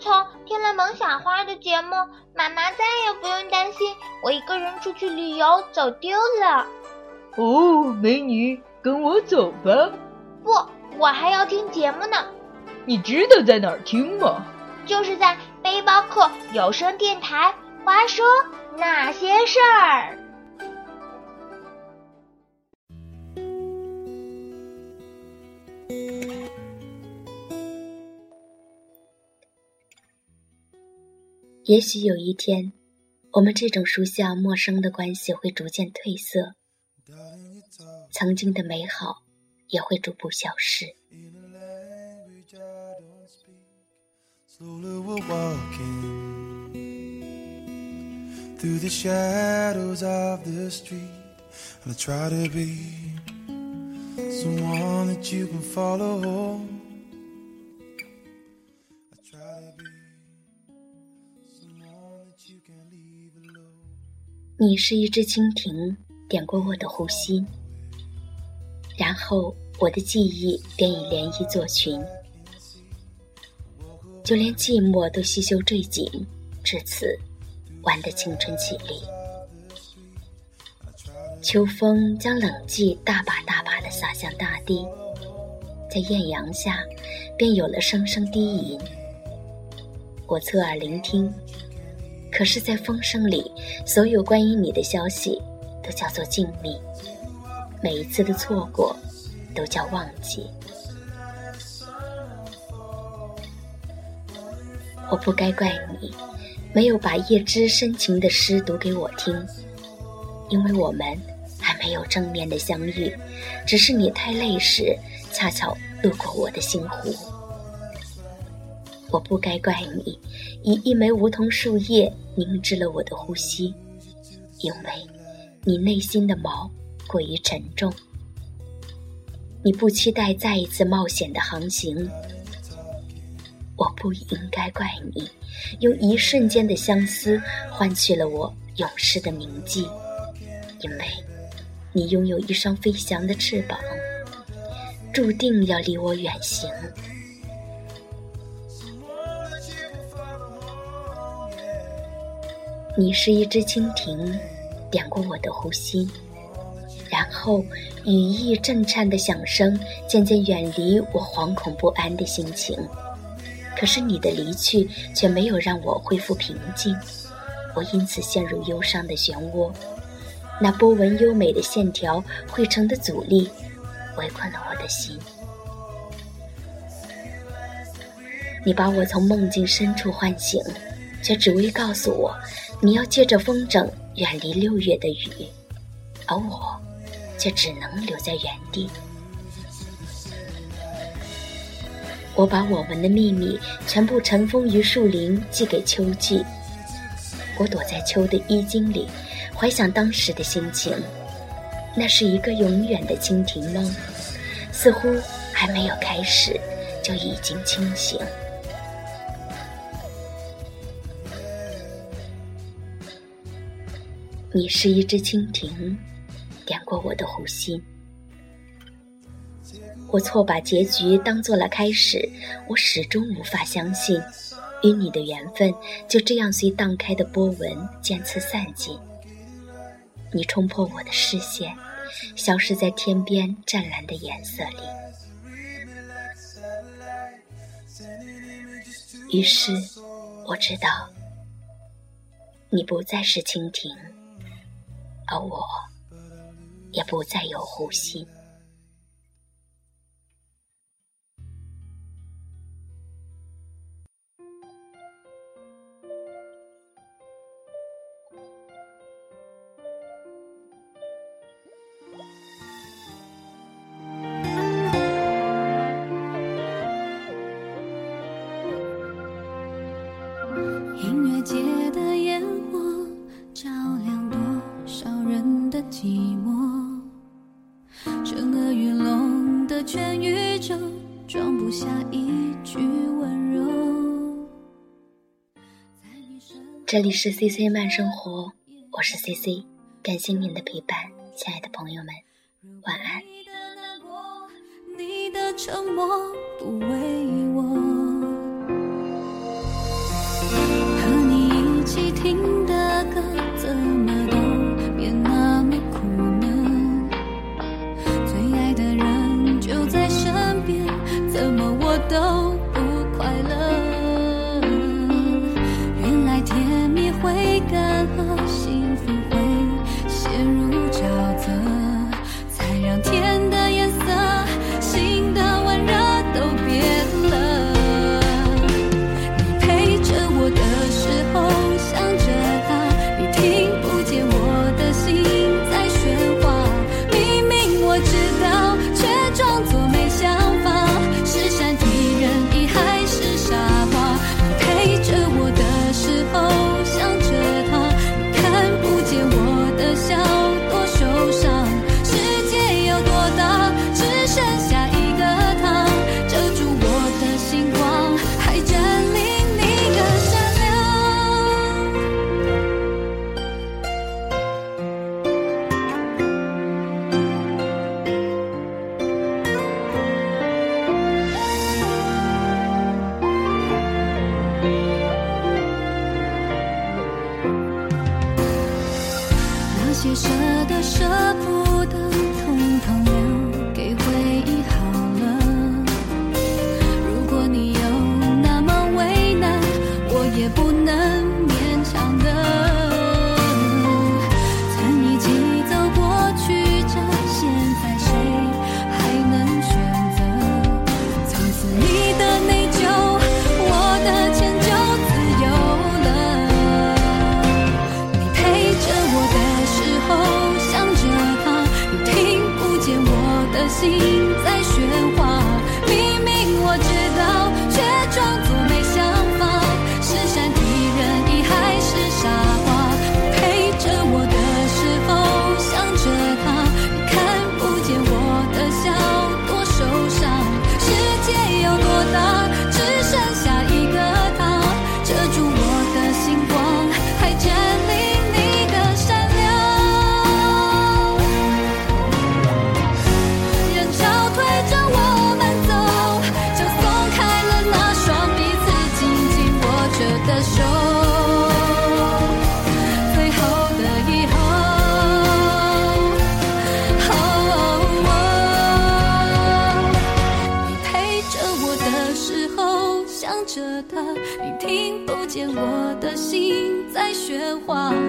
从听了萌小花的节目，妈妈再也不用担心我一个人出去旅游走丢了。哦，美女，跟我走吧。不，我还要听节目呢。你知道在哪儿听吗？就是在背包客有声电台。话说那些事儿。也许有一天，我们这种熟悉而陌生的关系会逐渐褪色，曾经的美好也会逐步消失。你是一只蜻蜓，点过我的呼吸，然后我的记忆便以涟漪作群，就连寂寞都细袖坠紧，至此，玩的青春绮丽。秋风将冷寂大把大把的洒向大地，在艳阳下，便有了声声低吟。我侧耳聆听。可是，在风声里，所有关于你的消息都叫做静谧。每一次的错过，都叫忘记。我不该怪你，没有把叶芝深情的诗读给我听，因为我们还没有正面的相遇，只是你太累时，恰巧路过我的心湖。我不该怪你，以一枚梧桐树叶凝滞了我的呼吸，因为你内心的锚过于沉重。你不期待再一次冒险的航行，我不应该怪你，用一瞬间的相思换取了我永世的铭记，因为你拥有一双飞翔的翅膀，注定要离我远行。你是一只蜻蜓，点过我的呼吸，然后羽翼震颤的响声渐渐远离我惶恐不安的心情。可是你的离去却没有让我恢复平静，我因此陷入忧伤的漩涡。那波纹优美的线条汇成的阻力，围困了我的心。你把我从梦境深处唤醒，却只为告诉我。你要借着风筝远离六月的雨，而我却只能留在原地。我把我们的秘密全部尘封于树林，寄给秋季。我躲在秋的衣襟里，怀想当时的心情。那是一个永远的蜻蜓梦，似乎还没有开始，就已经清醒。你是一只蜻蜓，点过我的湖心。我错把结局当做了开始，我始终无法相信，与你的缘分就这样随荡开的波纹渐次散尽。你冲破我的视线，消失在天边湛蓝的颜色里。于是，我知道，你不再是蜻蜓。而我，也不再有呼吸。寂寞，震耳欲聋的全宇宙，装不下一句温柔。这里是 C C 慢生活，我是 C C，感谢您的陪伴，亲爱的朋友们，晚安。你的沉默不为话